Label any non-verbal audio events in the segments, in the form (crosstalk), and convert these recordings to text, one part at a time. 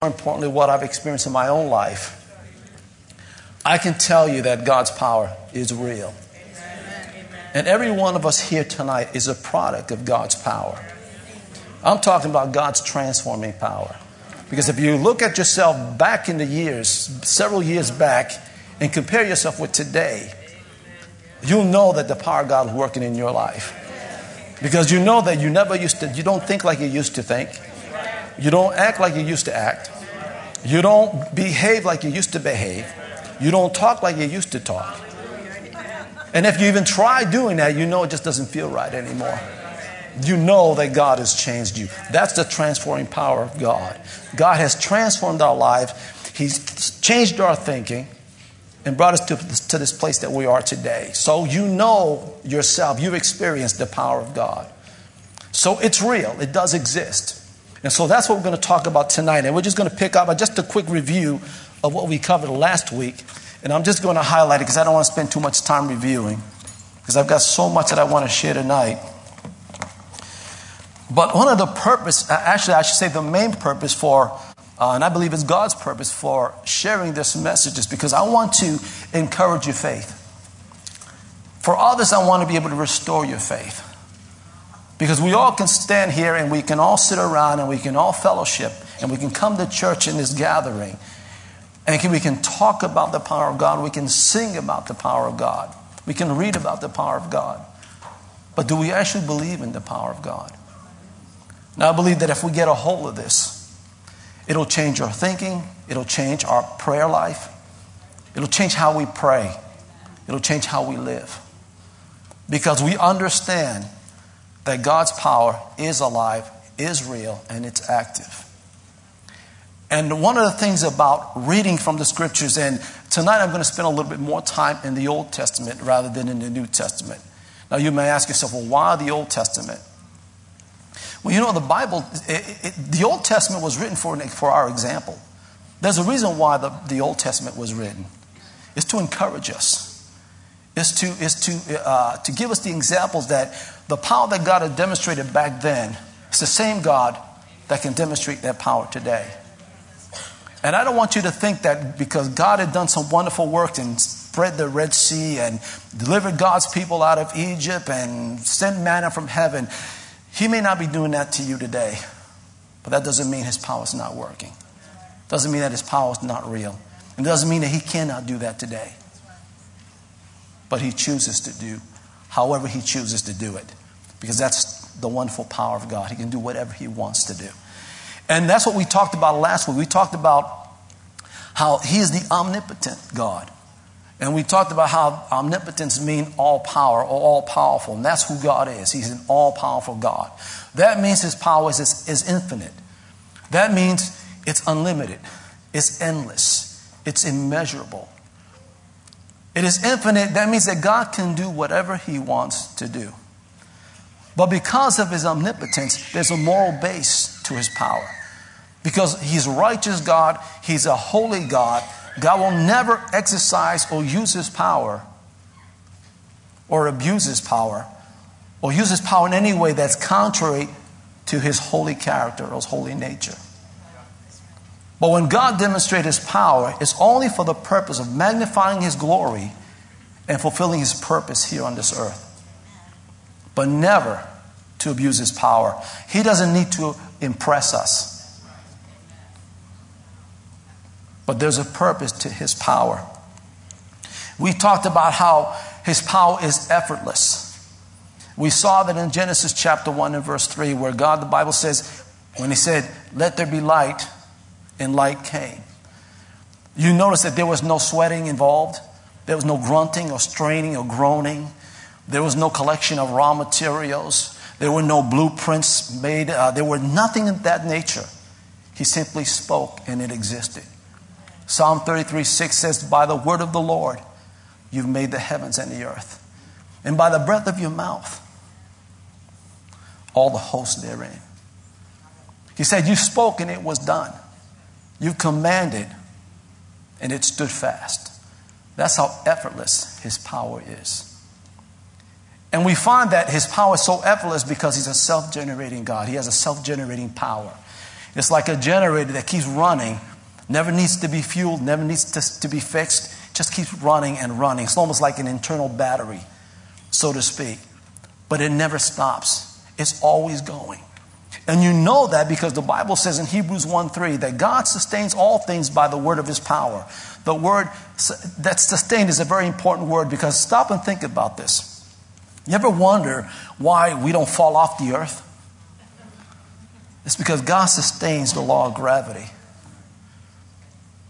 more importantly, what I've experienced in my own life, I can tell you that God's power is real. And every one of us here tonight is a product of God's power. I'm talking about God's transforming power. Because if you look at yourself back in the years, several years back, and compare yourself with today, you'll know that the power of God is working in your life. Because you know that you never used to, you don't think like you used to think. You don't act like you used to act. You don't behave like you used to behave. You don't talk like you used to talk. And if you even try doing that, you know it just doesn't feel right anymore. You know that God has changed you. That's the transforming power of God. God has transformed our lives, He's changed our thinking and brought us to, to this place that we are today. So you know yourself, you've experienced the power of God. So it's real, it does exist. And so that's what we're going to talk about tonight. And we're just going to pick up just a quick review of what we covered last week. And I'm just going to highlight it because I don't want to spend too much time reviewing because I've got so much that I want to share tonight. But one of the purpose, actually, I should say the main purpose for, uh, and I believe it's God's purpose for sharing this message is because I want to encourage your faith. For others, I want to be able to restore your faith. Because we all can stand here and we can all sit around and we can all fellowship and we can come to church in this gathering and we can talk about the power of God. We can sing about the power of God. We can read about the power of God. But do we actually believe in the power of God? Now, I believe that if we get a hold of this, it'll change our thinking, it'll change our prayer life, it'll change how we pray, it'll change how we live. Because we understand that God's power is alive, is real, and it's active. And one of the things about reading from the scriptures, and tonight I'm going to spend a little bit more time in the Old Testament rather than in the New Testament. Now, you may ask yourself, well, why the Old Testament? Well, you know, the Bible, it, it, the Old Testament was written for, for our example. There's a reason why the, the Old Testament was written. It's to encourage us. It's to, is to, uh, to give us the examples that the power that God had demonstrated back then is the same God that can demonstrate that power today. And I don't want you to think that because God had done some wonderful work and spread the Red Sea and delivered God's people out of Egypt and sent manna from heaven, He may not be doing that to you today. But that doesn't mean His power is not working. Doesn't mean that His power is not real. And doesn't mean that He cannot do that today. But He chooses to do however He chooses to do it because that's the wonderful power of God. He can do whatever He wants to do. And that's what we talked about last week. We talked about how He is the omnipotent God. And we talked about how omnipotence means all power or all powerful. And that's who God is. He's an all powerful God. That means His power is, is infinite. That means it's unlimited, it's endless, it's immeasurable. It is infinite. That means that God can do whatever He wants to do. But because of his omnipotence, there's a moral base to his power. Because he's righteous God, he's a holy God. God will never exercise or use his power or abuse his power or use his power in any way that's contrary to his holy character or his holy nature. But when God demonstrates his power, it's only for the purpose of magnifying his glory and fulfilling his purpose here on this earth but never to abuse his power. He doesn't need to impress us. But there's a purpose to his power. We talked about how his power is effortless. We saw that in Genesis chapter 1 and verse 3, where God, the Bible says, when he said, Let there be light, and light came. You notice that there was no sweating involved, there was no grunting or straining or groaning. There was no collection of raw materials. There were no blueprints made. Uh, there were nothing of that nature. He simply spoke and it existed. Psalm 33 6 says, By the word of the Lord, you've made the heavens and the earth, and by the breath of your mouth, all the hosts therein. He said, You spoke and it was done. You commanded and it stood fast. That's how effortless his power is. And we find that his power is so effortless because he's a self generating God. He has a self generating power. It's like a generator that keeps running, never needs to be fueled, never needs to, to be fixed, just keeps running and running. It's almost like an internal battery, so to speak. But it never stops, it's always going. And you know that because the Bible says in Hebrews 1 3 that God sustains all things by the word of his power. The word that sustained is a very important word because stop and think about this. You ever wonder why we don't fall off the earth? It's because God sustains the law of gravity.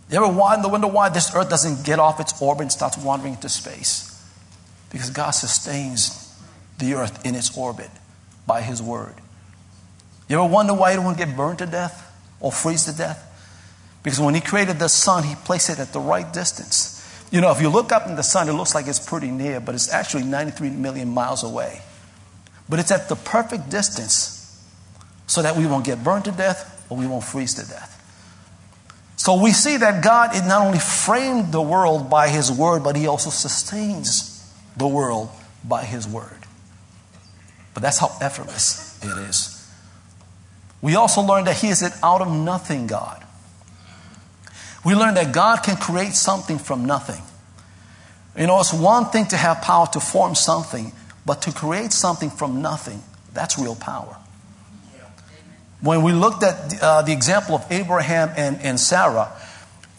You ever wonder why this earth doesn't get off its orbit and starts wandering into space? Because God sustains the earth in its orbit by his word. You ever wonder why you don't get burned to death or freeze to death? Because when he created the sun, he placed it at the right distance. You know, if you look up in the sun, it looks like it's pretty near, but it's actually 93 million miles away. But it's at the perfect distance so that we won't get burned to death or we won't freeze to death. So we see that God it not only framed the world by his word, but he also sustains the world by his word. But that's how effortless it is. We also learned that He is an out of nothing God. We learned that God can create something from nothing. You know, it's one thing to have power to form something, but to create something from nothing, that's real power. When we looked at uh, the example of Abraham and, and Sarah,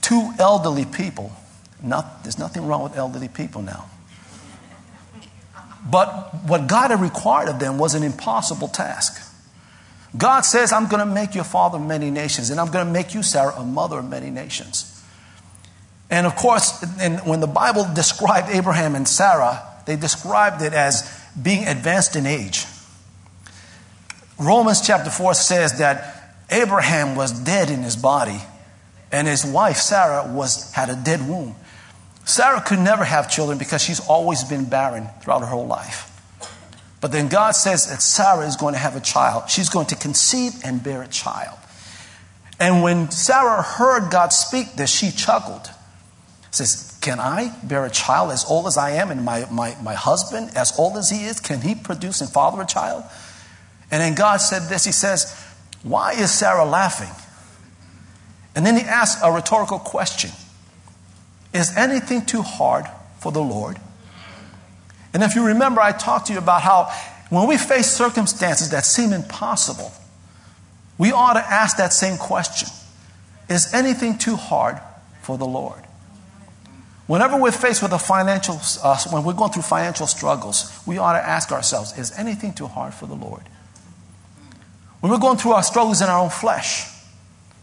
two elderly people, not, there's nothing wrong with elderly people now. But what God had required of them was an impossible task. God says, I'm going to make you a father of many nations, and I'm going to make you, Sarah, a mother of many nations. And of course, when the Bible described Abraham and Sarah, they described it as being advanced in age. Romans chapter 4 says that Abraham was dead in his body, and his wife, Sarah, was, had a dead womb. Sarah could never have children because she's always been barren throughout her whole life. But then God says that Sarah is going to have a child. She's going to conceive and bear a child. And when Sarah heard God speak this, she chuckled. Says, Can I bear a child as old as I am? And my, my, my husband, as old as he is, can he produce and father a child? And then God said this He says, Why is Sarah laughing? And then he asked a rhetorical question Is anything too hard for the Lord? And if you remember, I talked to you about how when we face circumstances that seem impossible, we ought to ask that same question Is anything too hard for the Lord? Whenever we're faced with a financial, uh, when we're going through financial struggles, we ought to ask ourselves Is anything too hard for the Lord? When we're going through our struggles in our own flesh,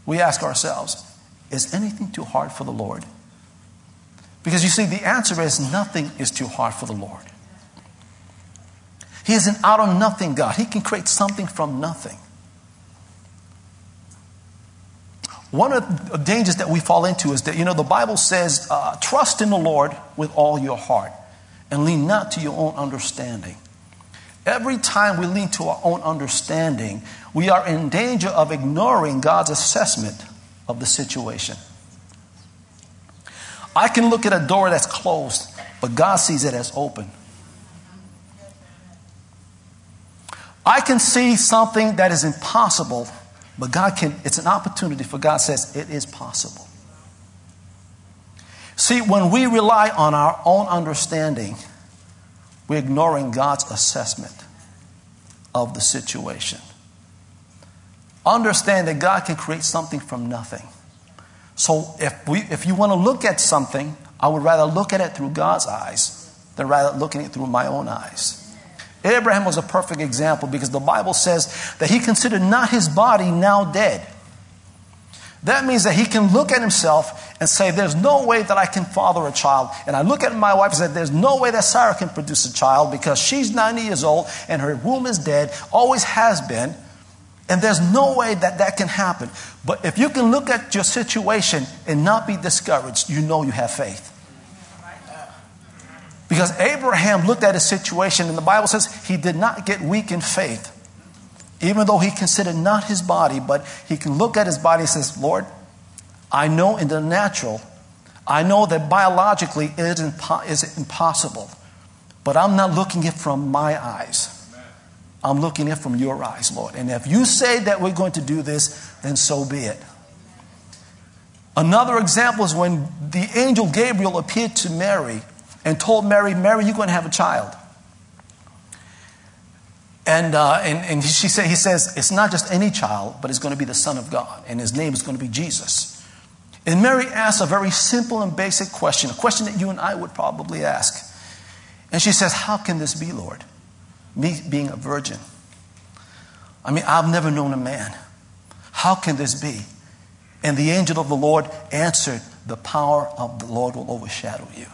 we ask ourselves Is anything too hard for the Lord? Because you see, the answer is nothing is too hard for the Lord. He is an out of nothing God. He can create something from nothing. One of the dangers that we fall into is that, you know, the Bible says, uh, trust in the Lord with all your heart and lean not to your own understanding. Every time we lean to our own understanding, we are in danger of ignoring God's assessment of the situation. I can look at a door that's closed, but God sees it as open. I can see something that is impossible, but God can, it's an opportunity for God says it is possible. See, when we rely on our own understanding, we're ignoring God's assessment of the situation. Understand that God can create something from nothing. So if, we, if you want to look at something, I would rather look at it through God's eyes than rather looking at it through my own eyes. Abraham was a perfect example because the Bible says that he considered not his body now dead. That means that he can look at himself and say, There's no way that I can father a child. And I look at my wife and say, There's no way that Sarah can produce a child because she's 90 years old and her womb is dead, always has been. And there's no way that that can happen. But if you can look at your situation and not be discouraged, you know you have faith. Because Abraham looked at his situation, and the Bible says he did not get weak in faith, even though he considered not his body, but he can look at his body and says, Lord, I know in the natural, I know that biologically it is impossible, but I'm not looking it from my eyes. I'm looking in from your eyes, Lord. And if you say that we're going to do this, then so be it. Another example is when the angel Gabriel appeared to Mary and told Mary, Mary, you're going to have a child. And, uh, and, and she say, he says, it's not just any child, but it's going to be the Son of God, and his name is going to be Jesus. And Mary asks a very simple and basic question, a question that you and I would probably ask. And she says, How can this be, Lord? Me being a virgin. I mean, I've never known a man. How can this be? And the angel of the Lord answered, The power of the Lord will overshadow you.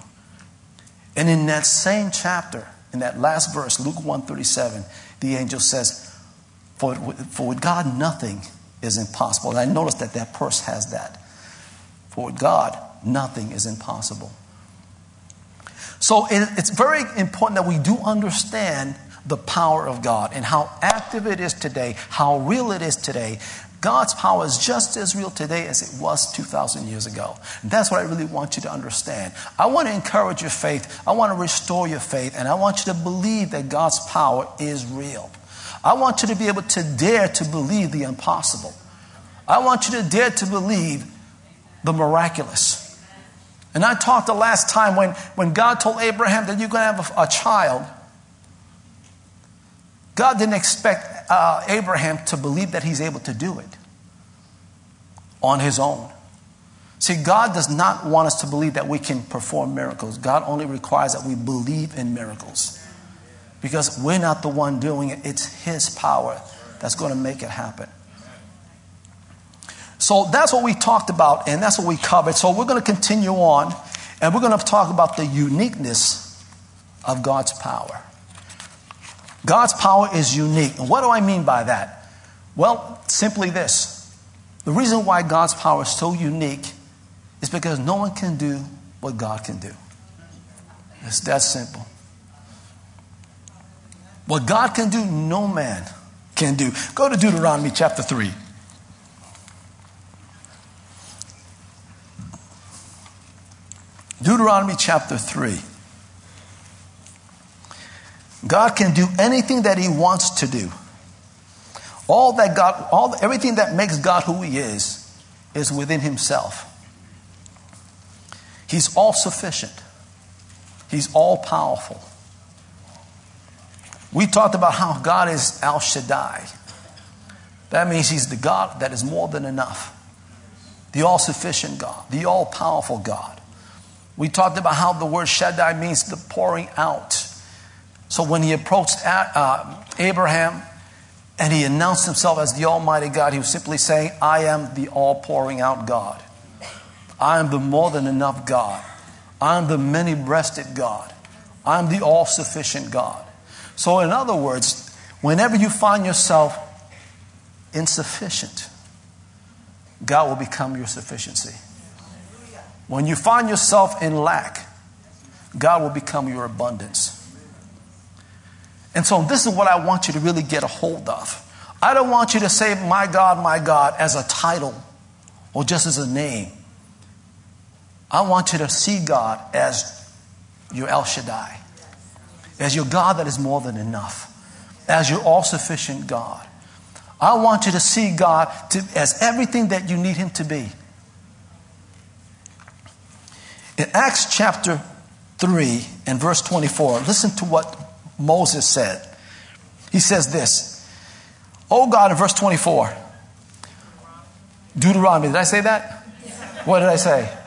And in that same chapter, in that last verse, Luke 137, the angel says, For, for with God nothing is impossible. And I noticed that that purse has that. For with God nothing is impossible. So it, it's very important that we do understand the power of God and how active it is today, how real it is today, God's power is just as real today as it was 2,000 years ago. That's what I really want you to understand. I want to encourage your faith. I want to restore your faith. And I want you to believe that God's power is real. I want you to be able to dare to believe the impossible. I want you to dare to believe the miraculous. And I talked the last time when, when God told Abraham that you're going to have a, a child. God didn't expect uh, Abraham to believe that he's able to do it on his own. See, God does not want us to believe that we can perform miracles. God only requires that we believe in miracles. Because we're not the one doing it, it's His power that's going to make it happen. So that's what we talked about, and that's what we covered. So we're going to continue on, and we're going to talk about the uniqueness of God's power. God's power is unique. And what do I mean by that? Well, simply this the reason why God's power is so unique is because no one can do what God can do. It's that simple. What God can do, no man can do. Go to Deuteronomy chapter 3. Deuteronomy chapter 3. God can do anything that He wants to do. All that God, all, everything that makes God who He is, is within Himself. He's all sufficient, He's all powerful. We talked about how God is Al Shaddai. That means He's the God that is more than enough, the all sufficient God, the all powerful God. We talked about how the word Shaddai means the pouring out. So when he approached uh, Abraham and he announced himself as the Almighty God, he was simply saying, I am the all pouring out God. I am the more than enough God. I am the many breasted God. I am the all sufficient God. So, in other words, whenever you find yourself insufficient, God will become your sufficiency. When you find yourself in lack, God will become your abundance. And so, this is what I want you to really get a hold of. I don't want you to say, My God, my God, as a title or just as a name. I want you to see God as your El Shaddai, as your God that is more than enough, as your all sufficient God. I want you to see God to, as everything that you need Him to be. In Acts chapter 3 and verse 24, listen to what Moses said. He says this Oh God, in verse 24, Deuteronomy, did I say that? What did I say?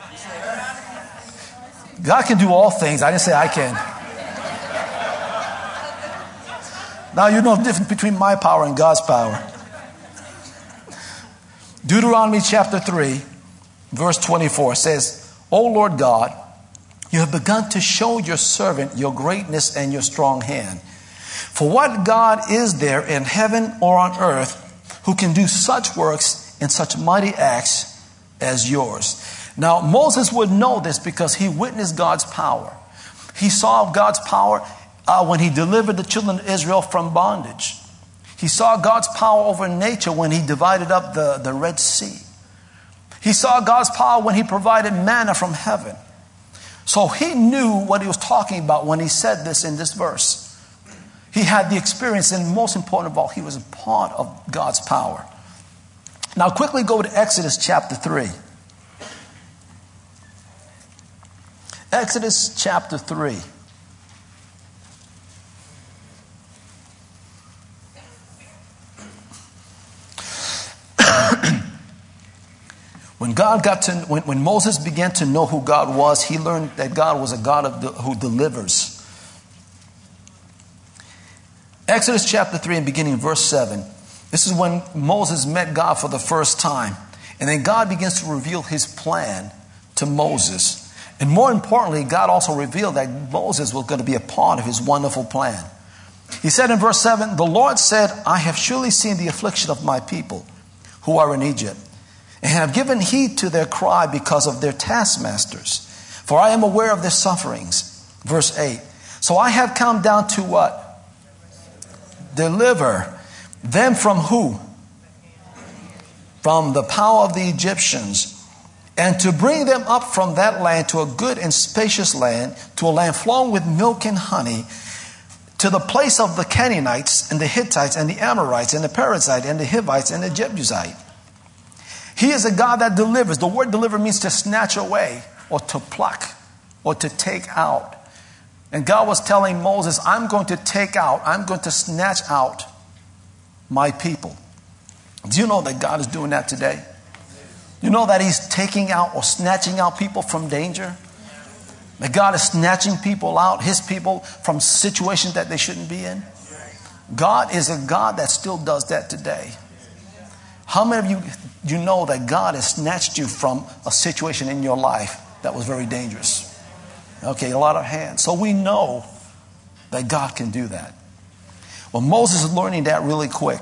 God can do all things. I didn't say I can. Now you know the difference between my power and God's power. Deuteronomy chapter 3, verse 24 says, O Lord God, you have begun to show your servant your greatness and your strong hand. For what God is there in heaven or on earth who can do such works and such mighty acts as yours? Now, Moses would know this because he witnessed God's power. He saw God's power uh, when he delivered the children of Israel from bondage. He saw God's power over nature when he divided up the, the Red Sea. He saw God's power when he provided manna from heaven. So he knew what he was talking about when he said this in this verse. He had the experience, and most important of all, he was a part of God's power. Now, quickly go to Exodus chapter 3. Exodus chapter 3. When God got to, when, when Moses began to know who God was, he learned that God was a God of the, who delivers. Exodus chapter 3 and beginning verse 7. This is when Moses met God for the first time. And then God begins to reveal his plan to Moses. And more importantly, God also revealed that Moses was going to be a part of his wonderful plan. He said in verse 7 The Lord said, I have surely seen the affliction of my people who are in Egypt, and have given heed to their cry because of their taskmasters. For I am aware of their sufferings. Verse 8 So I have come down to what? Deliver them from who? From the power of the Egyptians and to bring them up from that land to a good and spacious land, to a land flowing with milk and honey, to the place of the Canaanites and the Hittites and the Amorites and the Perizzites and the Hivites and the Jebusite. He is a God that delivers. The word deliver means to snatch away or to pluck or to take out. And God was telling Moses, I'm going to take out, I'm going to snatch out my people. Do you know that God is doing that today? You know that He's taking out or snatching out people from danger? That God is snatching people out, His people, from situations that they shouldn't be in? God is a God that still does that today. How many of you you know that God has snatched you from a situation in your life that was very dangerous? Okay, a lot of hands. So we know that God can do that. Well, Moses is learning that really quick.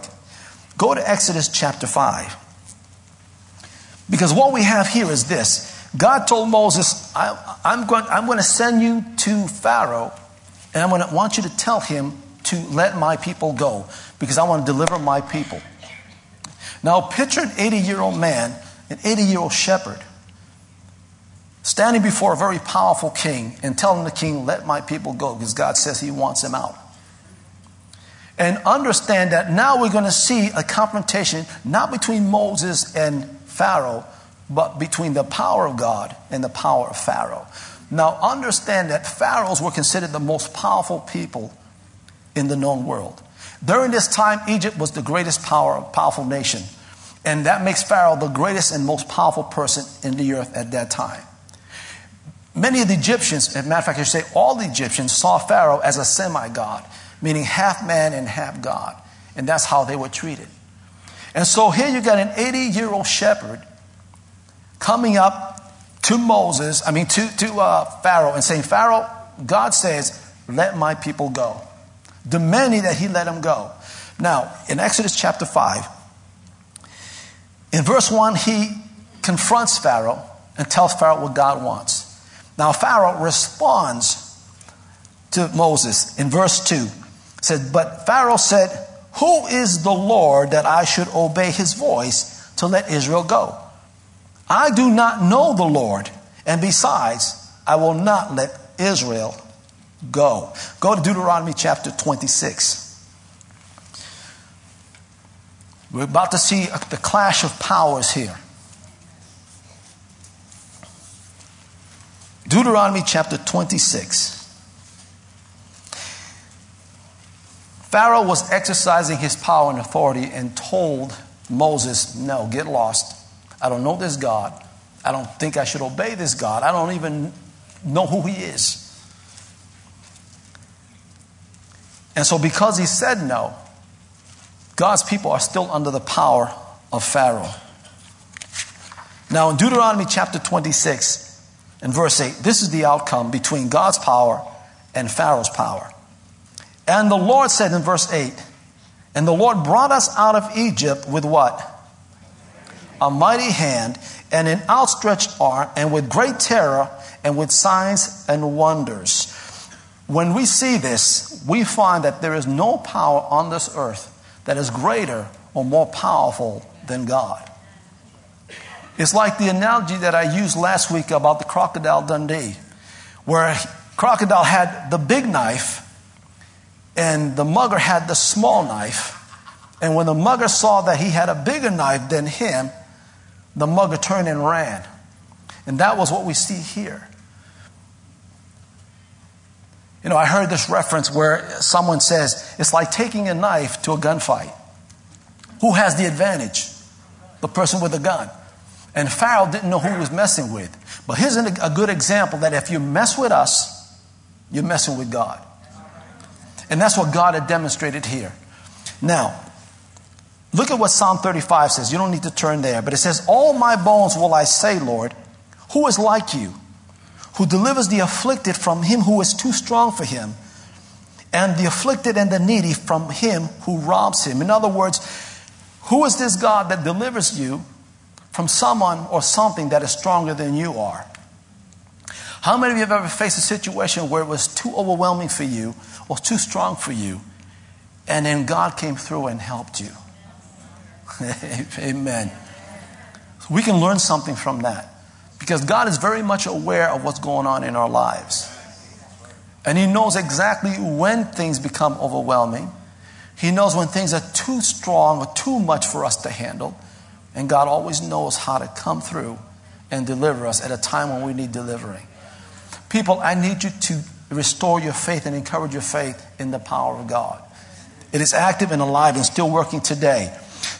Go to Exodus chapter 5. Because what we have here is this God told Moses, I, am going, I'm going to send you to Pharaoh, and I'm going to want you to tell him to let my people go because I want to deliver my people. Now, picture an 80 year old man, an 80 year old shepherd, standing before a very powerful king and telling the king, Let my people go because God says he wants them out. And understand that now we're going to see a confrontation not between Moses and Pharaoh, but between the power of God and the power of Pharaoh. Now, understand that pharaohs were considered the most powerful people in the known world. During this time, Egypt was the greatest power, powerful nation. And that makes Pharaoh the greatest and most powerful person in the earth at that time. Many of the Egyptians, as a matter of fact, I should say all the Egyptians, saw Pharaoh as a semi god, meaning half man and half God. And that's how they were treated. And so here you got an 80 year old shepherd coming up to Moses, I mean, to, to uh, Pharaoh, and saying, Pharaoh, God says, let my people go. Demanding that he let them go. Now, in Exodus chapter 5, in verse 1, he confronts Pharaoh and tells Pharaoh what God wants. Now, Pharaoh responds to Moses in verse 2. Said, But Pharaoh said, who is the Lord that I should obey his voice to let Israel go? I do not know the Lord, and besides, I will not let Israel go. Go to Deuteronomy chapter 26. We're about to see the clash of powers here. Deuteronomy chapter 26. Pharaoh was exercising his power and authority and told Moses, No, get lost. I don't know this God. I don't think I should obey this God. I don't even know who he is. And so, because he said no, God's people are still under the power of Pharaoh. Now, in Deuteronomy chapter 26 and verse 8, this is the outcome between God's power and Pharaoh's power. And the Lord said in verse 8, And the Lord brought us out of Egypt with what? A mighty hand and an outstretched arm, and with great terror and with signs and wonders. When we see this, we find that there is no power on this earth that is greater or more powerful than God. It's like the analogy that I used last week about the crocodile Dundee, where crocodile had the big knife and the mugger had the small knife. And when the mugger saw that he had a bigger knife than him, the mugger turned and ran. And that was what we see here. You know, I heard this reference where someone says it's like taking a knife to a gunfight. Who has the advantage? The person with the gun. And Pharaoh didn't know who he was messing with. But here's a good example that if you mess with us, you're messing with God. And that's what God had demonstrated here. Now, look at what Psalm 35 says. You don't need to turn there, but it says, All my bones will I say, Lord, who is like you? Who delivers the afflicted from him who is too strong for him, and the afflicted and the needy from him who robs him. In other words, who is this God that delivers you from someone or something that is stronger than you are? How many of you have ever faced a situation where it was too overwhelming for you or too strong for you, and then God came through and helped you? (laughs) Amen. We can learn something from that. Because God is very much aware of what's going on in our lives. And He knows exactly when things become overwhelming. He knows when things are too strong or too much for us to handle. And God always knows how to come through and deliver us at a time when we need delivering. People, I need you to restore your faith and encourage your faith in the power of God. It is active and alive and still working today.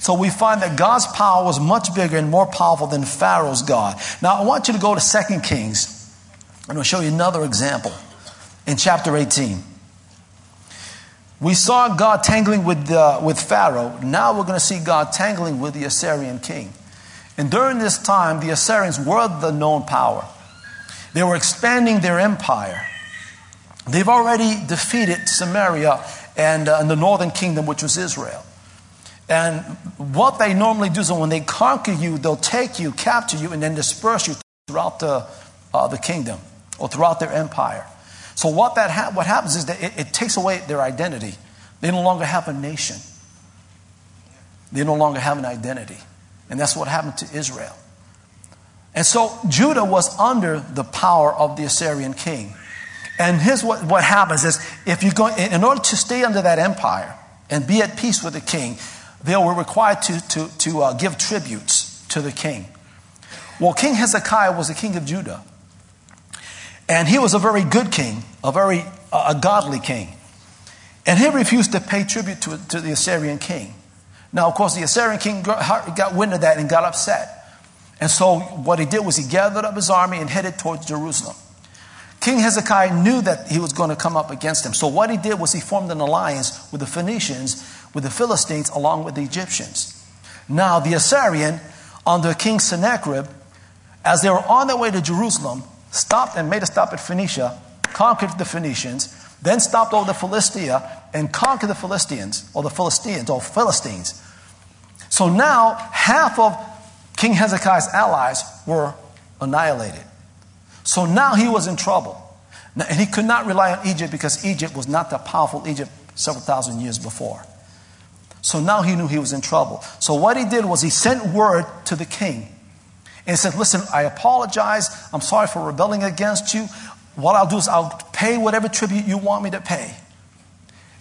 So we find that God's power was much bigger and more powerful than Pharaoh's God. Now I want you to go to 2 Kings. And to show you another example in chapter 18. We saw God tangling with, uh, with Pharaoh. Now we're going to see God tangling with the Assyrian king. And during this time, the Assyrians were the known power. They were expanding their empire. They've already defeated Samaria and, uh, and the northern kingdom, which was Israel. And what they normally do is when they conquer you, they'll take you, capture you, and then disperse you throughout the, uh, the kingdom or throughout their empire. So what, that ha- what happens is that it, it takes away their identity. They no longer have a nation. They no longer have an identity. And that's what happened to Israel. And so Judah was under the power of the Assyrian king. And here's what, what happens is if you go, in order to stay under that empire and be at peace with the king, they were required to, to, to uh, give tributes to the king. Well, King Hezekiah was the king of Judah. And he was a very good king, a very uh, a godly king. And he refused to pay tribute to, to the Assyrian king. Now, of course, the Assyrian king got wind of that and got upset. And so, what he did was he gathered up his army and headed towards Jerusalem. King Hezekiah knew that he was going to come up against him. So, what he did was he formed an alliance with the Phoenicians with the Philistines along with the Egyptians. Now, the Assyrian, under King Sennacherib, as they were on their way to Jerusalem, stopped and made a stop at Phoenicia, conquered the Phoenicians, then stopped over the Philistia and conquered the Philistines, or the Philistines, or Philistines. So now, half of King Hezekiah's allies were annihilated. So now he was in trouble. And he could not rely on Egypt because Egypt was not the powerful Egypt several thousand years before. So now he knew he was in trouble. So what he did was he sent word to the king and said, Listen, I apologize. I'm sorry for rebelling against you. What I'll do is I'll pay whatever tribute you want me to pay.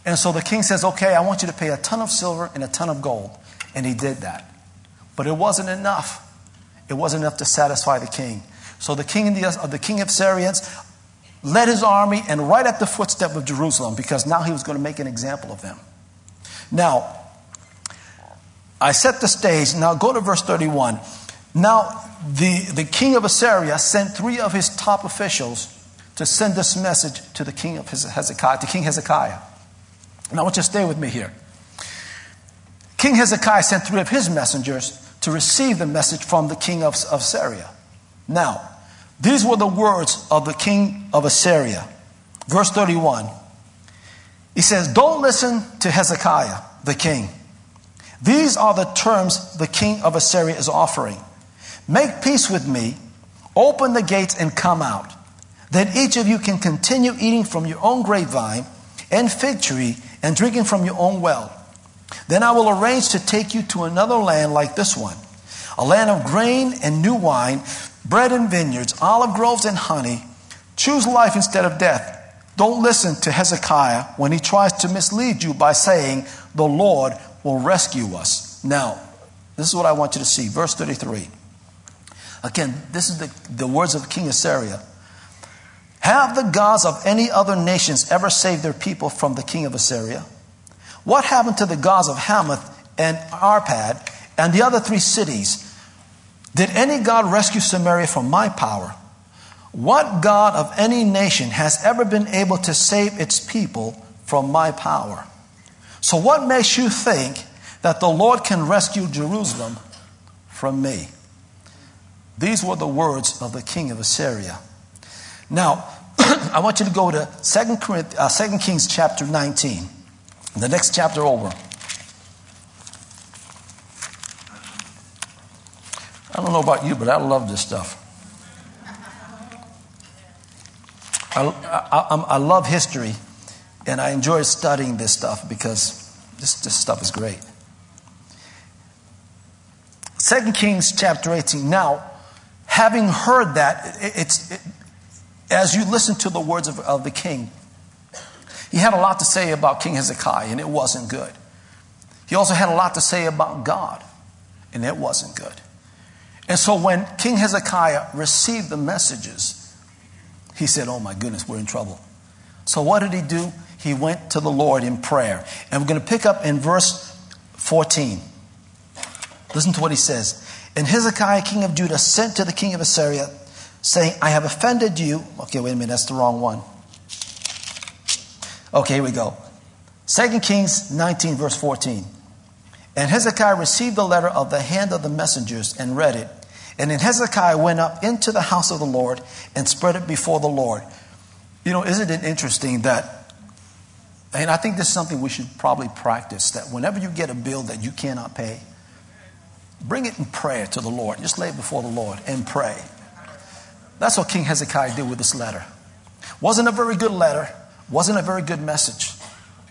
And so the king says, Okay, I want you to pay a ton of silver and a ton of gold. And he did that. But it wasn't enough. It wasn't enough to satisfy the king. So the king, the, uh, the king of Syrians led his army and right at the footstep of Jerusalem because now he was going to make an example of them. Now, I set the stage. Now go to verse 31. Now, the, the king of Assyria sent three of his top officials to send this message to the king of Hezekiah, to King Hezekiah. Now, I want you to stay with me here. King Hezekiah sent three of his messengers to receive the message from the king of, of. Now, these were the words of the king of Assyria. Verse 31. He says, Don't listen to Hezekiah, the king. These are the terms the king of Assyria is offering Make peace with me, open the gates, and come out. Then each of you can continue eating from your own grapevine and fig tree and drinking from your own well. Then I will arrange to take you to another land like this one a land of grain and new wine, bread and vineyards, olive groves and honey. Choose life instead of death, Don't listen to Hezekiah when he tries to mislead you by saying, The Lord will rescue us. Now, this is what I want you to see. Verse 33. Again, this is the, the words of King Assyria. Have the gods of any other nations ever saved their people from the king of Assyria? What happened to the gods of Hamath and Arpad and the other three cities? Did any God rescue Samaria from my power? What God of any nation has ever been able to save its people from my power? So, what makes you think that the Lord can rescue Jerusalem from me? These were the words of the king of Assyria. Now, (clears throat) I want you to go to 2, uh, 2 Kings chapter 19, the next chapter over. I don't know about you, but I love this stuff. I, I, I love history, and I enjoy studying this stuff because this, this stuff is great. 2 Kings chapter 18. Now, having heard that, it, it's, it, as you listen to the words of, of the king, he had a lot to say about King Hezekiah, and it wasn't good. He also had a lot to say about God, and it wasn't good. And so when King Hezekiah received the messages, he said, Oh my goodness, we're in trouble. So what did he do? He went to the Lord in prayer. And we're going to pick up in verse 14. Listen to what he says. And Hezekiah, king of Judah, sent to the king of Assyria, saying, I have offended you. Okay, wait a minute, that's the wrong one. Okay, here we go. 2 Kings 19, verse 14. And Hezekiah received the letter of the hand of the messengers and read it. And then Hezekiah went up into the house of the Lord and spread it before the Lord. You know, isn't it interesting that, and I think this is something we should probably practice, that whenever you get a bill that you cannot pay, bring it in prayer to the Lord. Just lay it before the Lord and pray. That's what King Hezekiah did with this letter. Wasn't a very good letter, wasn't a very good message.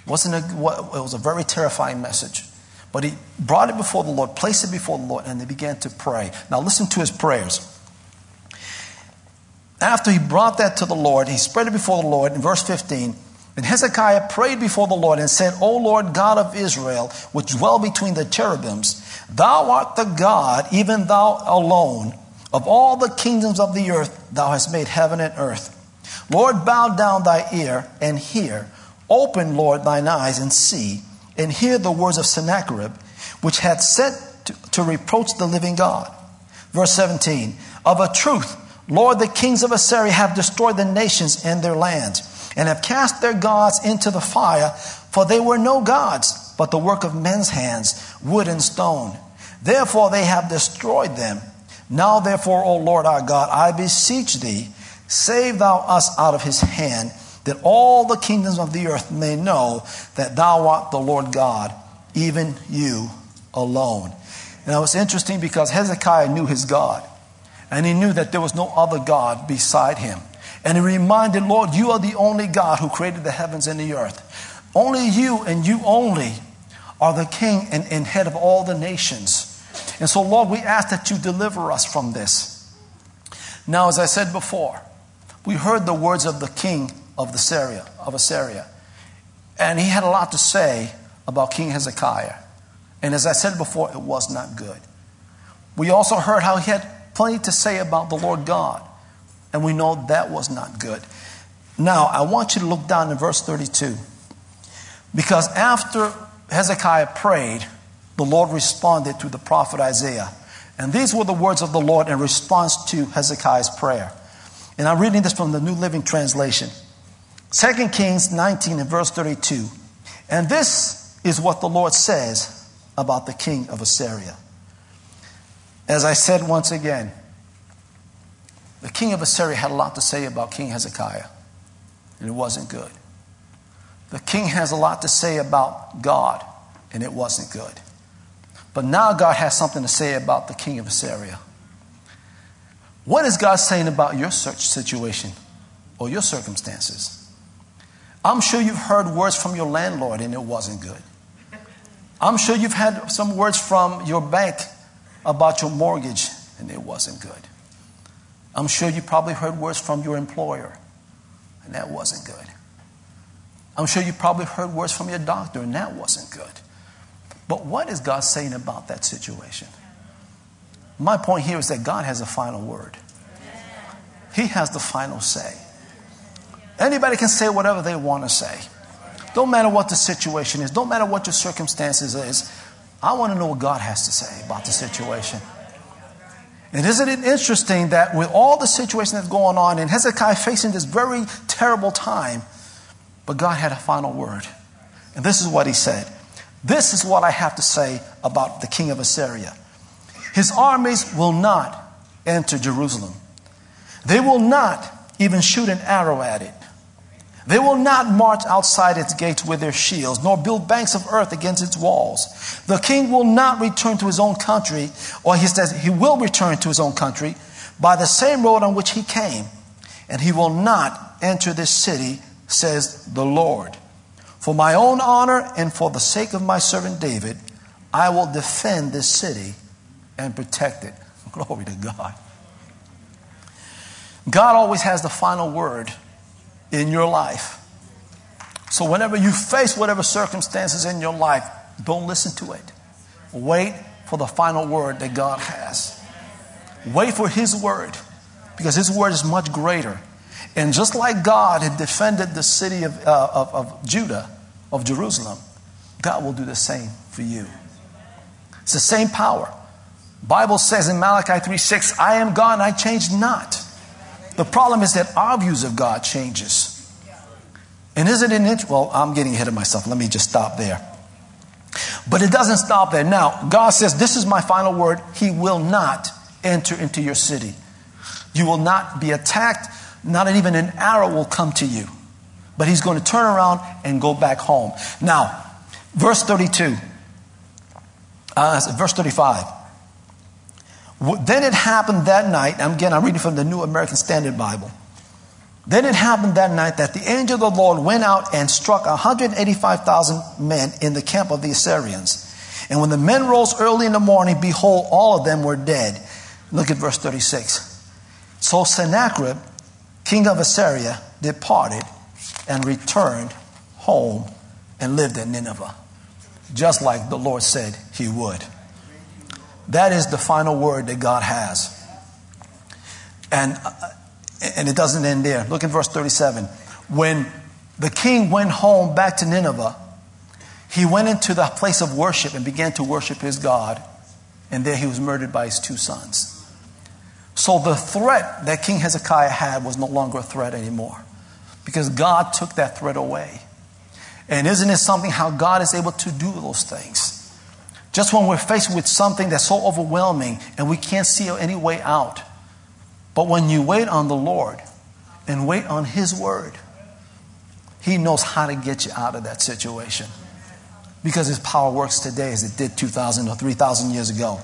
Wasn't a, it was a very terrifying message. But he brought it before the Lord, placed it before the Lord, and they began to pray. Now, listen to his prayers. After he brought that to the Lord, he spread it before the Lord in verse 15. And Hezekiah prayed before the Lord and said, O Lord God of Israel, which dwell between the cherubims, thou art the God, even thou alone. Of all the kingdoms of the earth, thou hast made heaven and earth. Lord, bow down thy ear and hear. Open, Lord, thine eyes and see and hear the words of Sennacherib, which had sent to, to reproach the living God. Verse 17 Of a truth, Lord, the kings of Assyria have destroyed the nations and their lands, and have cast their gods into the fire, for they were no gods, but the work of men's hands, wood and stone. Therefore they have destroyed them. Now therefore, O Lord our God, I beseech thee, save thou us out of his hand that all the kingdoms of the earth may know that thou art the Lord God, even you alone. And it was interesting because Hezekiah knew his God, and he knew that there was no other God beside him. And he reminded, Lord, you are the only God who created the heavens and the earth. Only you and you only are the king and, and head of all the nations. And so, Lord, we ask that you deliver us from this. Now, as I said before, we heard the words of the king of, the Syria, of Assyria. And he had a lot to say about King Hezekiah. And as I said before, it was not good. We also heard how he had plenty to say about the Lord God. And we know that was not good. Now, I want you to look down in verse 32. Because after Hezekiah prayed, the Lord responded to the prophet Isaiah. And these were the words of the Lord in response to Hezekiah's prayer. And I'm reading this from the New Living Translation. 2 Kings 19 and verse 32. And this is what the Lord says about the king of Assyria. As I said once again, the king of Assyria had a lot to say about King Hezekiah, and it wasn't good. The king has a lot to say about God, and it wasn't good. But now God has something to say about the king of Assyria. What is God saying about your search situation or your circumstances? I'm sure you've heard words from your landlord and it wasn't good. I'm sure you've had some words from your bank about your mortgage and it wasn't good. I'm sure you probably heard words from your employer and that wasn't good. I'm sure you probably heard words from your doctor, and that wasn't good. But what is God saying about that situation? My point here is that God has a final word. He has the final say. Anybody can say whatever they want to say. Don't matter what the situation is, don't matter what your circumstances is. I want to know what God has to say about the situation. And isn't it interesting that with all the situation that's going on and Hezekiah facing this very terrible time, but God had a final word. And this is what he said. This is what I have to say about the king of Assyria. His armies will not enter Jerusalem. They will not even shoot an arrow at it. They will not march outside its gates with their shields, nor build banks of earth against its walls. The king will not return to his own country, or he says he will return to his own country by the same road on which he came, and he will not enter this city, says the Lord. For my own honor and for the sake of my servant David, I will defend this city and protect it. (laughs) Glory to God. God always has the final word in your life. So, whenever you face whatever circumstances in your life, don't listen to it. Wait for the final word that God has. Wait for His word because His word is much greater. And just like God had defended the city of, uh, of, of Judah, of Jerusalem, God will do the same for you. It's the same power. Bible says in Malachi 3 6, I am God I change not. The problem is that our views of God changes. And isn't it interesting? Well, I'm getting ahead of myself. Let me just stop there. But it doesn't stop there. Now, God says, This is my final word. He will not enter into your city. You will not be attacked. Not even an arrow will come to you. But He's going to turn around and go back home. Now, verse 32, uh, verse 35. Then it happened that night, again, I'm reading from the New American Standard Bible. Then it happened that night that the angel of the Lord went out and struck 185,000 men in the camp of the Assyrians. And when the men rose early in the morning, behold, all of them were dead. Look at verse 36. So Sennacherib, king of Assyria, departed and returned home and lived in Nineveh, just like the Lord said he would. That is the final word that God has. And, uh, and it doesn't end there. Look in verse 37. When the king went home back to Nineveh, he went into the place of worship and began to worship his God. And there he was murdered by his two sons. So the threat that King Hezekiah had was no longer a threat anymore because God took that threat away. And isn't it something how God is able to do those things? Just when we're faced with something that's so overwhelming and we can't see any way out. But when you wait on the Lord and wait on His word, He knows how to get you out of that situation. Because His power works today as it did 2,000 or 3,000 years ago.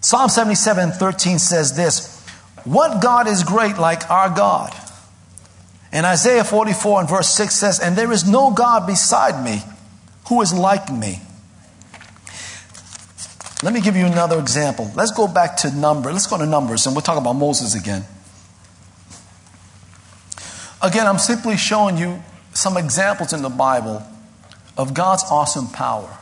Psalm 77 13 says this What God is great like our God? And Isaiah 44 and verse 6 says, And there is no God beside me who is like me. Let me give you another example. Let's go back to number. Let's go to numbers and we'll talk about Moses again. Again, I'm simply showing you some examples in the Bible of God's awesome power.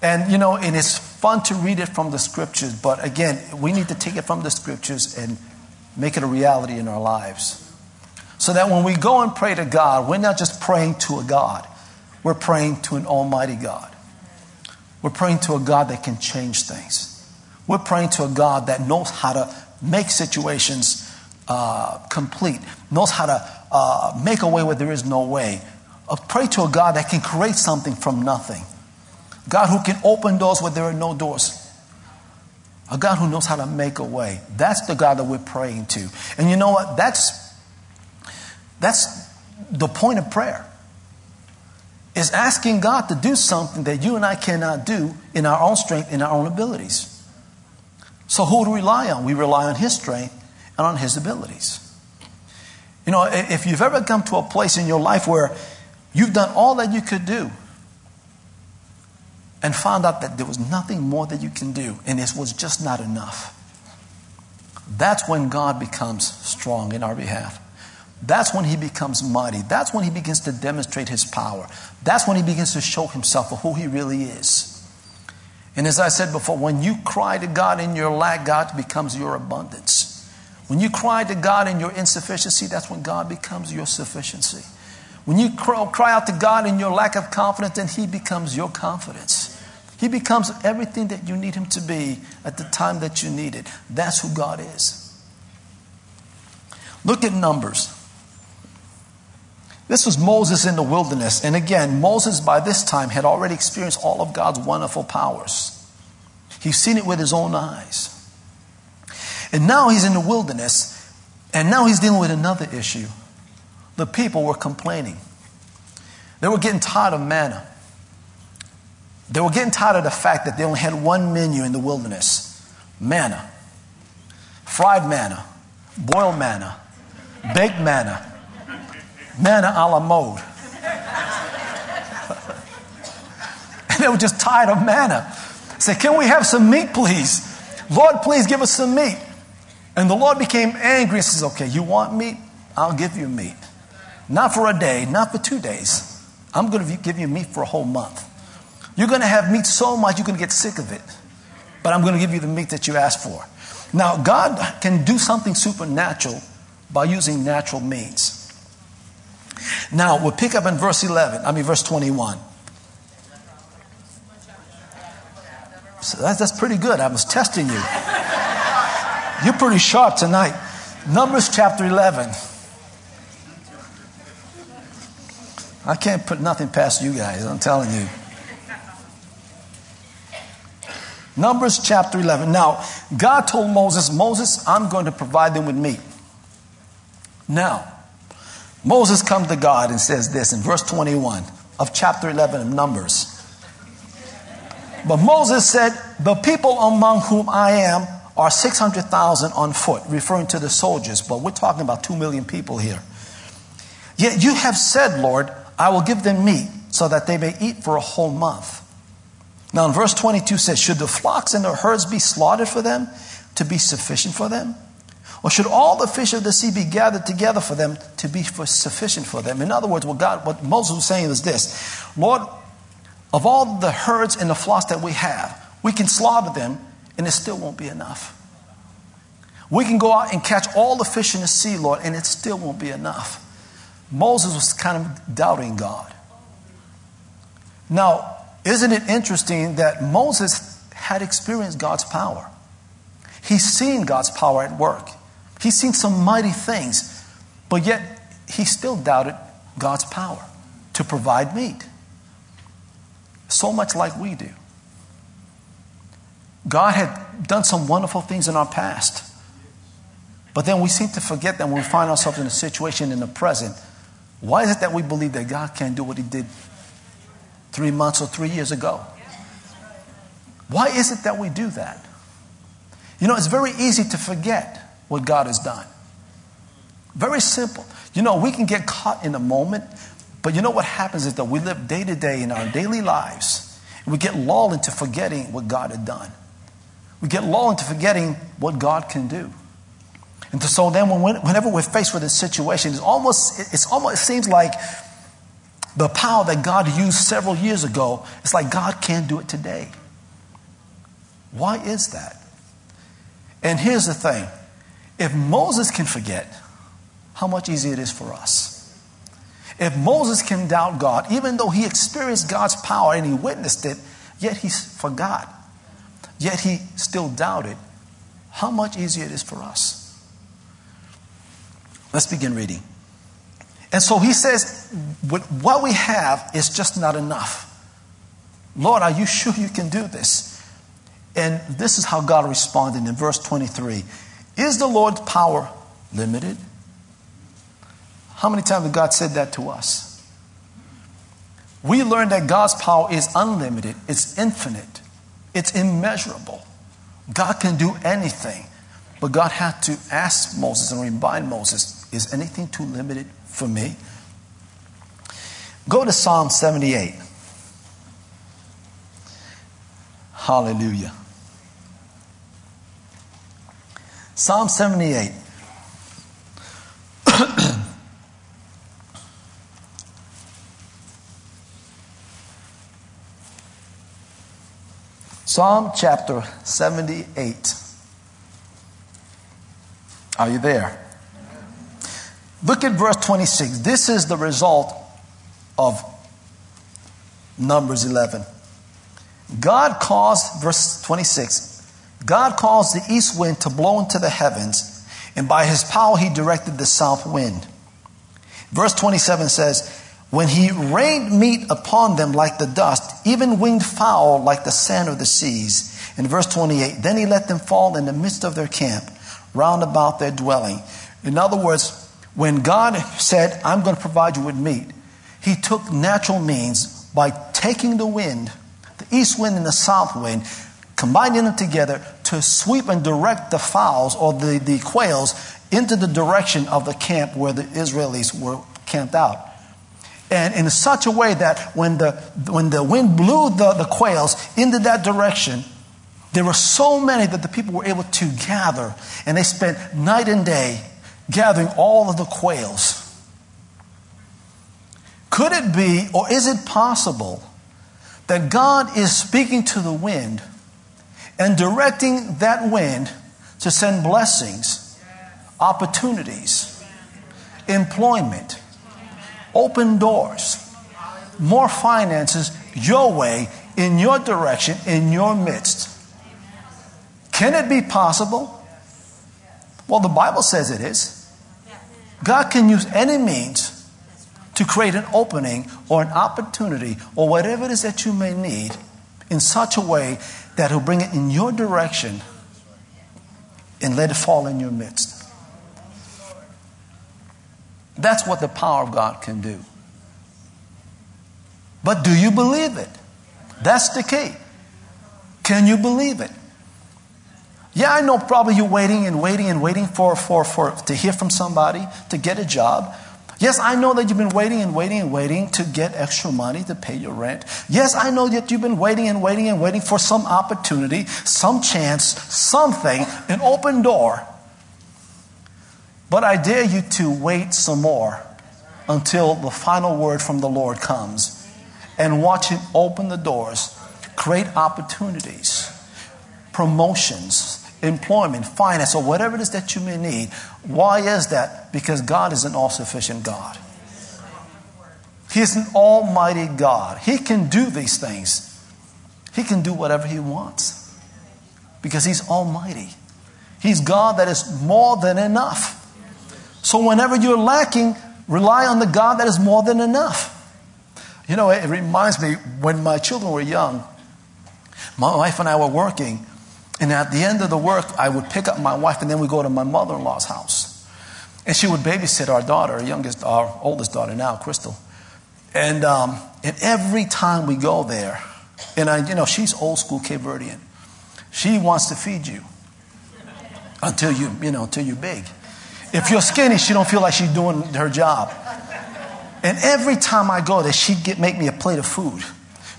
And you know, it is fun to read it from the scriptures, but again, we need to take it from the scriptures and make it a reality in our lives. So that when we go and pray to God, we're not just praying to a God, we're praying to an almighty God. We're praying to a God that can change things. We're praying to a God that knows how to make situations uh, complete, knows how to uh, make a way where there is no way. Uh, pray to a God that can create something from nothing. God who can open doors where there are no doors. A God who knows how to make a way. That's the God that we're praying to. And you know what? That's, that's the point of prayer is asking God to do something that you and I cannot do in our own strength, in our own abilities. So, who do we rely on? We rely on His strength and on His abilities. You know, if you've ever come to a place in your life where you've done all that you could do and found out that there was nothing more that you can do and this was just not enough, that's when God becomes strong in our behalf. That's when he becomes mighty. That's when he begins to demonstrate his power. That's when he begins to show himself for who he really is. And as I said before, when you cry to God in your lack, God becomes your abundance. When you cry to God in your insufficiency, that's when God becomes your sufficiency. When you cry out to God in your lack of confidence, then He becomes your confidence. He becomes everything that you need Him to be at the time that you need it. That's who God is. Look at Numbers. This was Moses in the wilderness. And again, Moses by this time had already experienced all of God's wonderful powers. He's seen it with his own eyes. And now he's in the wilderness, and now he's dealing with another issue. The people were complaining. They were getting tired of manna. They were getting tired of the fact that they only had one menu in the wilderness manna, fried manna, boiled manna, baked manna, manna a la mode. and they were just tired of manna. Say, can we have some meat, please? Lord, please give us some meat. And the Lord became angry and says, Okay, you want meat? I'll give you meat. Not for a day, not for two days. I'm going to give you meat for a whole month. You're going to have meat so much you're going to get sick of it. But I'm going to give you the meat that you asked for. Now, God can do something supernatural by using natural means. Now, we'll pick up in verse 11, I mean, verse 21. So that's, that's pretty good. I was testing you. You're pretty sharp tonight. Numbers chapter 11. I can't put nothing past you guys, I'm telling you. Numbers chapter 11. Now, God told Moses, Moses, I'm going to provide them with meat. Now, Moses comes to God and says this in verse 21 of chapter 11 of Numbers. But Moses said, The people among whom I am are 600,000 on foot, referring to the soldiers, but we're talking about 2 million people here. Yet you have said, Lord, I will give them meat so that they may eat for a whole month. Now, in verse 22 says, Should the flocks and the herds be slaughtered for them to be sufficient for them? Or should all the fish of the sea be gathered together for them to be for sufficient for them? In other words, what God, what Moses was saying was this Lord, of all the herds and the flocks that we have, we can slaughter them and it still won't be enough. We can go out and catch all the fish in the sea, Lord, and it still won't be enough. Moses was kind of doubting God. Now, isn't it interesting that Moses had experienced God's power? He's seen God's power at work. He's seen some mighty things, but yet he still doubted God's power to provide meat. So much like we do. God had done some wonderful things in our past. But then we seem to forget that when we find ourselves in a situation in the present, why is it that we believe that God can't do what He did three months or three years ago? Why is it that we do that? You know, it's very easy to forget what God has done. Very simple. You know, we can get caught in the moment, but you know what happens is that we live day to day in our daily lives, and we get lulled into forgetting what God had done. We get lulled into forgetting what God can do. And so then, when, whenever we're faced with a situation, it's almost, it's almost, it seems like the power that God used several years ago, it's like God can't do it today. Why is that? And here's the thing if Moses can forget, how much easier it is for us. If Moses can doubt God, even though he experienced God's power and he witnessed it, yet he forgot, yet he still doubted, how much easier it is for us. Let's begin reading. And so he says, What we have is just not enough. Lord, are you sure you can do this? And this is how God responded in verse 23 is the Lord's power limited? How many times has God said that to us? We learn that God's power is unlimited, it's infinite, it's immeasurable. God can do anything. But God had to ask Moses and remind Moses is anything too limited for me? Go to Psalm 78. Hallelujah. Psalm 78. (coughs) Psalm chapter 78. Are you there? Look at verse 26. This is the result of Numbers 11. God caused, verse 26, God caused the east wind to blow into the heavens, and by his power he directed the south wind. Verse 27 says, When he rained meat upon them like the dust, even winged fowl like the sand of the seas. In verse 28, then he let them fall in the midst of their camp, round about their dwelling. In other words, when God said, I'm going to provide you with meat, he took natural means by taking the wind, the east wind and the south wind, combining them together to sweep and direct the fowls or the, the quails into the direction of the camp where the Israelis were camped out. And in such a way that when the, when the wind blew the, the quails into that direction, there were so many that the people were able to gather, and they spent night and day gathering all of the quails. Could it be, or is it possible, that God is speaking to the wind and directing that wind to send blessings, opportunities, employment, open doors, more finances your way, in your direction, in your midst? Can it be possible? Well, the Bible says it is. God can use any means to create an opening or an opportunity or whatever it is that you may need in such a way that He'll bring it in your direction and let it fall in your midst. That's what the power of God can do. But do you believe it? That's the key. Can you believe it? Yeah, I know probably you're waiting and waiting and waiting for, for, for to hear from somebody to get a job. Yes, I know that you've been waiting and waiting and waiting to get extra money to pay your rent. Yes, I know that you've been waiting and waiting and waiting for some opportunity, some chance, something, an open door. But I dare you to wait some more until the final word from the Lord comes and watch Him open the doors, create opportunities, promotions, employment, finance, or whatever it is that you may need. Why is that? Because God is an all sufficient God. He is an almighty God. He can do these things. He can do whatever He wants because He's almighty. He's God that is more than enough. So whenever you're lacking, rely on the God that is more than enough. You know, it reminds me when my children were young, my wife and I were working, and at the end of the work, I would pick up my wife and then we go to my mother in law's house. And she would babysit our daughter, our youngest, our oldest daughter now, Crystal. And, um, and every time we go there, and I, you know, she's old school Cape Verdean. She wants to feed you until you, you know, until you're big. If you're skinny, she don't feel like she's doing her job. And every time I go there, she'd get, make me a plate of food.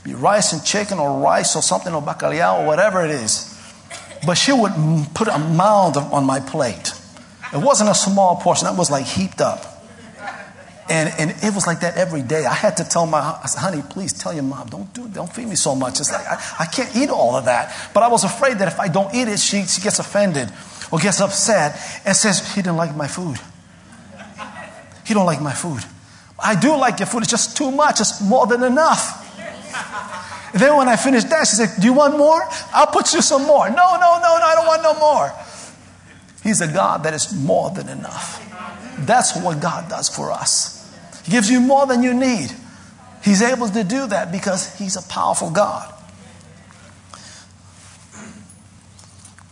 Be rice and chicken or rice or something or bacalhau or whatever it is. But she would put a mound on my plate. It wasn't a small portion, that was like heaped up. And, and it was like that every day. I had to tell my I said, honey, please tell your mom, don't do don't feed me so much. It's like I, I can't eat all of that. But I was afraid that if I don't eat it, she, she gets offended or gets upset and says, he didn't like my food. He don't like my food. I do like your food, it's just too much, it's more than enough. Then when I finished that, she said, Do you want more? I'll put you some more. No, no, no, no, I don't want no more. He's a God that is more than enough. That's what God does for us. He gives you more than you need. He's able to do that because He's a powerful God.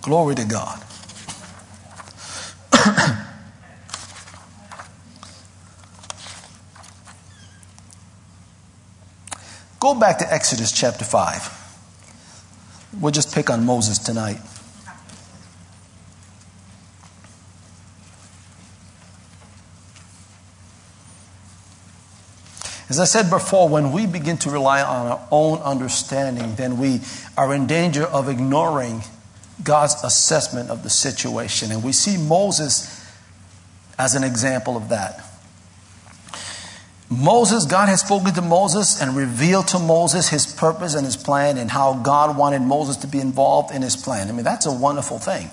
Glory to God. (clears throat) Go back to Exodus chapter 5. We'll just pick on Moses tonight. As I said before, when we begin to rely on our own understanding, then we are in danger of ignoring God's assessment of the situation. And we see Moses as an example of that. Moses, God had spoken to Moses and revealed to Moses his purpose and his plan and how God wanted Moses to be involved in his plan. I mean, that's a wonderful thing.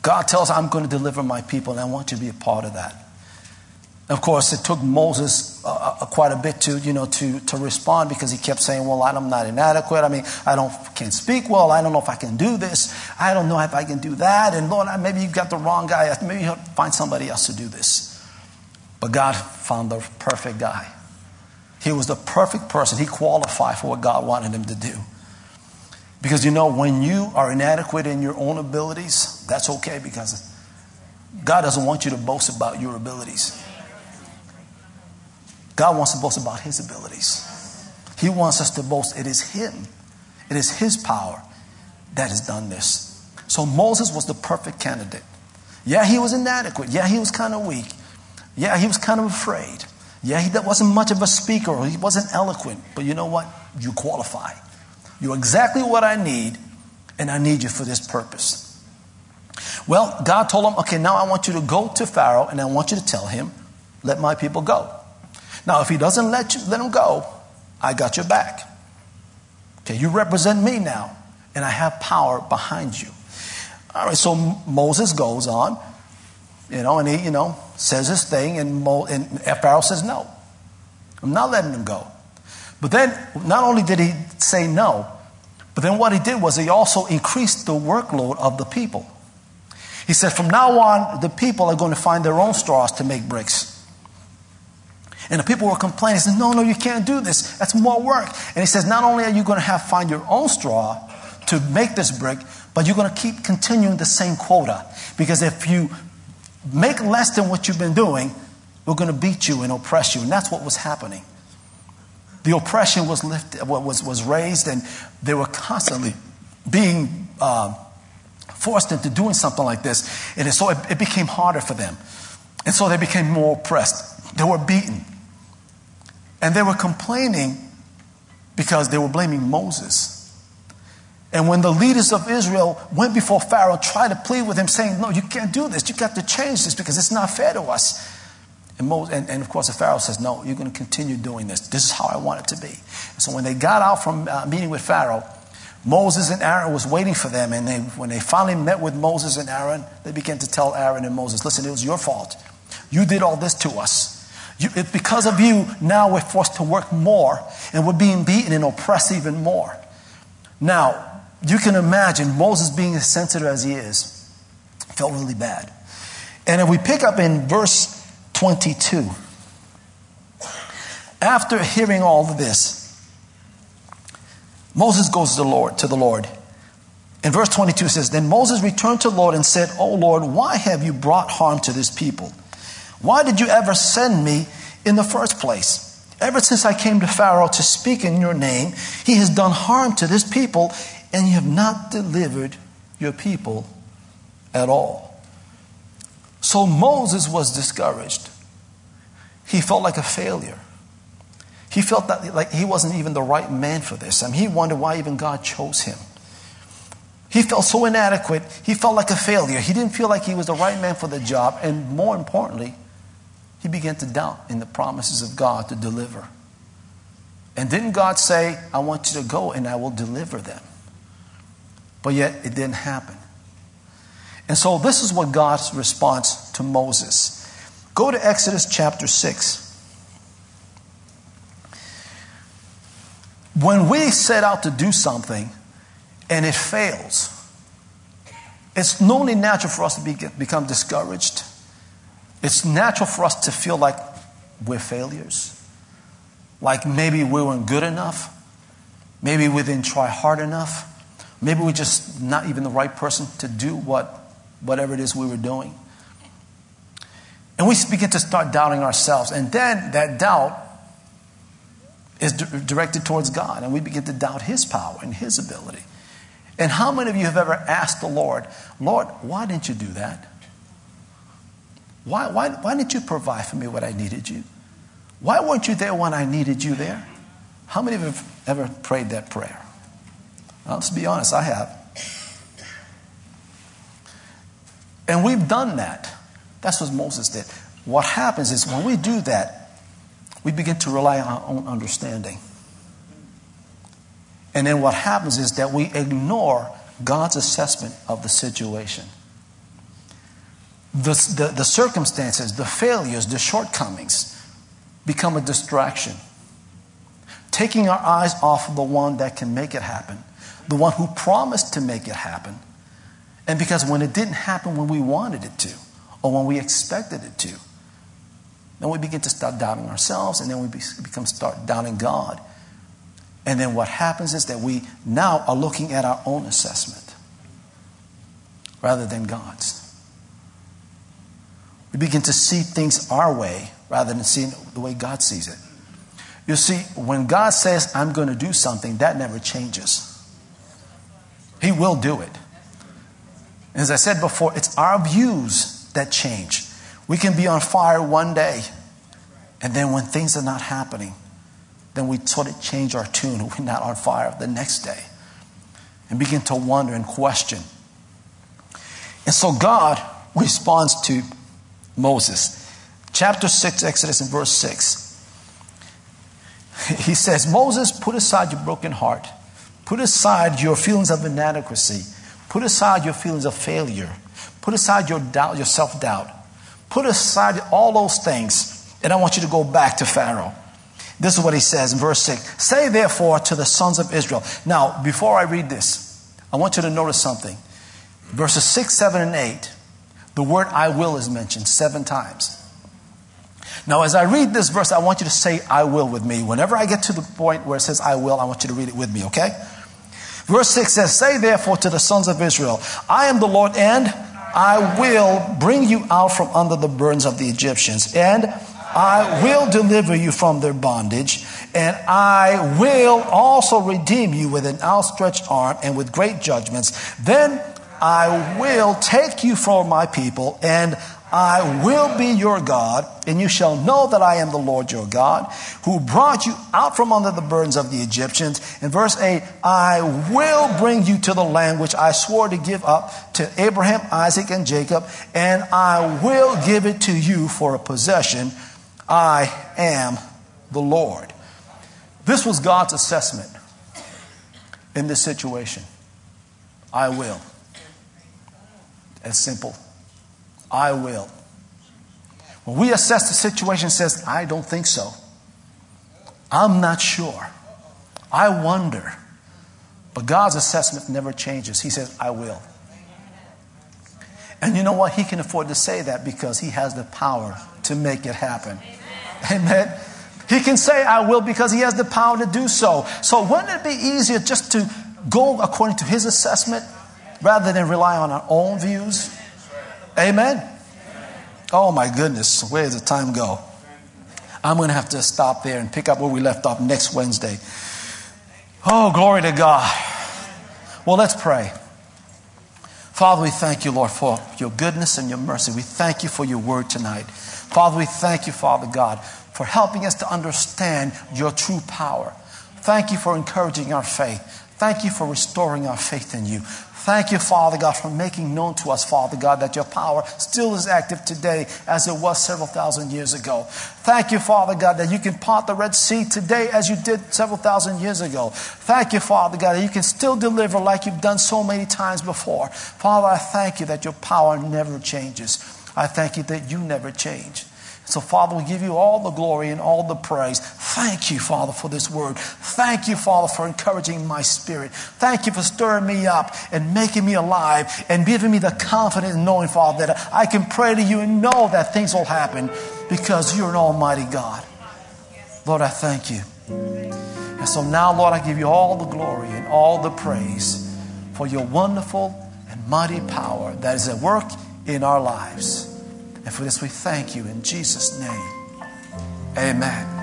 God tells, I'm going to deliver my people, and I want you to be a part of that. Of course, it took Moses uh, uh, quite a bit to, you know, to, to respond because he kept saying, well, I'm not inadequate. I mean, I don't, can't speak well. I don't know if I can do this. I don't know if I can do that. And Lord, maybe you've got the wrong guy. Maybe you'll find somebody else to do this. But God found the perfect guy. He was the perfect person. He qualified for what God wanted him to do. Because you know, when you are inadequate in your own abilities, that's okay because God doesn't want you to boast about your abilities. God wants to boast about His abilities. He wants us to boast it is Him, it is His power that has done this. So Moses was the perfect candidate. Yeah, he was inadequate. Yeah, he was kind of weak. Yeah, he was kind of afraid. Yeah, he wasn't much of a speaker he wasn't eloquent. But you know what? You qualify. You're exactly what I need, and I need you for this purpose. Well, God told him, okay, now I want you to go to Pharaoh and I want you to tell him, let my people go. Now, if he doesn't let you let him go, I got your back. Okay, you represent me now, and I have power behind you. All right, so Moses goes on, you know, and he, you know, says his thing, and, Mo, and Pharaoh says no. I'm not letting him go. But then, not only did he say no, but then what he did was he also increased the workload of the people. He said, from now on, the people are going to find their own straws to make bricks. And the people were complaining. He said, No, no, you can't do this. That's more work. And he says, Not only are you going to have find your own straw to make this brick, but you're going to keep continuing the same quota. Because if you make less than what you've been doing, we're going to beat you and oppress you. And that's what was happening. The oppression was lifted, was, was raised, and they were constantly being uh, forced into doing something like this. And so it, it became harder for them. And so they became more oppressed. They were beaten. And they were complaining because they were blaming Moses. And when the leaders of Israel went before Pharaoh, tried to plead with him, saying, No, you can't do this. You got to change this because it's not fair to us. And, and, and of course, the Pharaoh says, No, you're going to continue doing this. This is how I want it to be. So when they got out from uh, meeting with Pharaoh, Moses and Aaron was waiting for them. And they, when they finally met with Moses and Aaron, they began to tell Aaron and Moses, Listen, it was your fault. You did all this to us. You, it, because of you, now we're forced to work more and we're being beaten and oppressed even more. Now, you can imagine Moses being as sensitive as he is, felt really bad. And if we pick up in verse 22, after hearing all of this, Moses goes to the Lord, to the Lord. In verse 22 says, Then Moses returned to the Lord and said, O Lord, why have you brought harm to this people? Why did you ever send me in the first place? Ever since I came to Pharaoh to speak in your name, he has done harm to this people, and you have not delivered your people at all. So Moses was discouraged. He felt like a failure. He felt that like he wasn't even the right man for this. I mean, he wondered why even God chose him. He felt so inadequate. He felt like a failure. He didn't feel like he was the right man for the job. And more importantly, he began to doubt in the promises of God to deliver. And didn't God say, I want you to go and I will deliver them? But yet it didn't happen. And so this is what God's response to Moses. Go to Exodus chapter 6. When we set out to do something and it fails, it's only natural for us to be, become discouraged it's natural for us to feel like we're failures. Like maybe we weren't good enough. Maybe we didn't try hard enough. Maybe we're just not even the right person to do what, whatever it is we were doing. And we begin to start doubting ourselves. And then that doubt is directed towards God. And we begin to doubt His power and His ability. And how many of you have ever asked the Lord, Lord, why didn't you do that? Why, why, why didn't you provide for me what I needed you? Why weren't you there when I needed you there? How many of you have ever prayed that prayer? Well, let's be honest, I have. And we've done that. That's what Moses did. What happens is when we do that, we begin to rely on our own understanding. And then what happens is that we ignore God's assessment of the situation. The, the, the, circumstances, the failures, the shortcomings become a distraction. Taking our eyes off of the one that can make it happen, the one who promised to make it happen. And because when it didn't happen when we wanted it to, or when we expected it to, then we begin to start doubting ourselves, and then we become start doubting God. And then what happens is that we now are looking at our own assessment rather than God's. We begin to see things our way rather than seeing the way God sees it. You see, when God says, I'm going to do something, that never changes. He will do it. As I said before, it's our views that change. We can be on fire one day, and then when things are not happening, then we sort of change our tune. We're not on fire the next day and begin to wonder and question. And so God responds to Moses. Chapter 6, Exodus, and verse 6. He says, Moses, put aside your broken heart, put aside your feelings of inadequacy, put aside your feelings of failure, put aside your doubt, your self doubt, put aside all those things, and I want you to go back to Pharaoh. This is what he says in verse 6 Say therefore to the sons of Israel. Now, before I read this, I want you to notice something. Verses 6, 7, and 8, the word I will is mentioned seven times. Now, as I read this verse, I want you to say I will with me. Whenever I get to the point where it says I will, I want you to read it with me, okay? Verse 6 says, Say therefore to the sons of Israel, I am the Lord, and I will bring you out from under the burdens of the Egyptians, and I will deliver you from their bondage, and I will also redeem you with an outstretched arm and with great judgments. Then I will take you from my people, and I will be your God, and you shall know that I am the Lord your God, who brought you out from under the burdens of the Egyptians. In verse 8, I will bring you to the land which I swore to give up to Abraham, Isaac, and Jacob, and I will give it to you for a possession. I am the Lord. This was God's assessment in this situation. I will. As simple. I will. When we assess the situation, says, I don't think so. I'm not sure. I wonder. But God's assessment never changes. He says, I will. And you know what? He can afford to say that because he has the power to make it happen. Amen. He can say, I will, because he has the power to do so. So, wouldn't it be easier just to go according to his assessment rather than rely on our own views? Amen. Oh, my goodness. Where does the time go? I'm going to have to stop there and pick up where we left off next Wednesday. Oh, glory to God. Well, let's pray. Father, we thank you, Lord, for your goodness and your mercy. We thank you for your word tonight. Father, we thank you, Father God, for helping us to understand your true power. Thank you for encouraging our faith. Thank you for restoring our faith in you. Thank you, Father God, for making known to us, Father God, that your power still is active today as it was several thousand years ago. Thank you, Father God, that you can part the Red Sea today as you did several thousand years ago. Thank you, Father God, that you can still deliver like you've done so many times before. Father, I thank you that your power never changes. I thank you that you never change. So, Father, we give you all the glory and all the praise. Thank you, Father, for this word. Thank you, Father, for encouraging my spirit. Thank you for stirring me up and making me alive and giving me the confidence in knowing, Father, that I can pray to you and know that things will happen because you're an almighty God. Lord, I thank you. And so now, Lord, I give you all the glory and all the praise for your wonderful and mighty power that is at work in our lives. And for this we thank you in Jesus' name. Amen.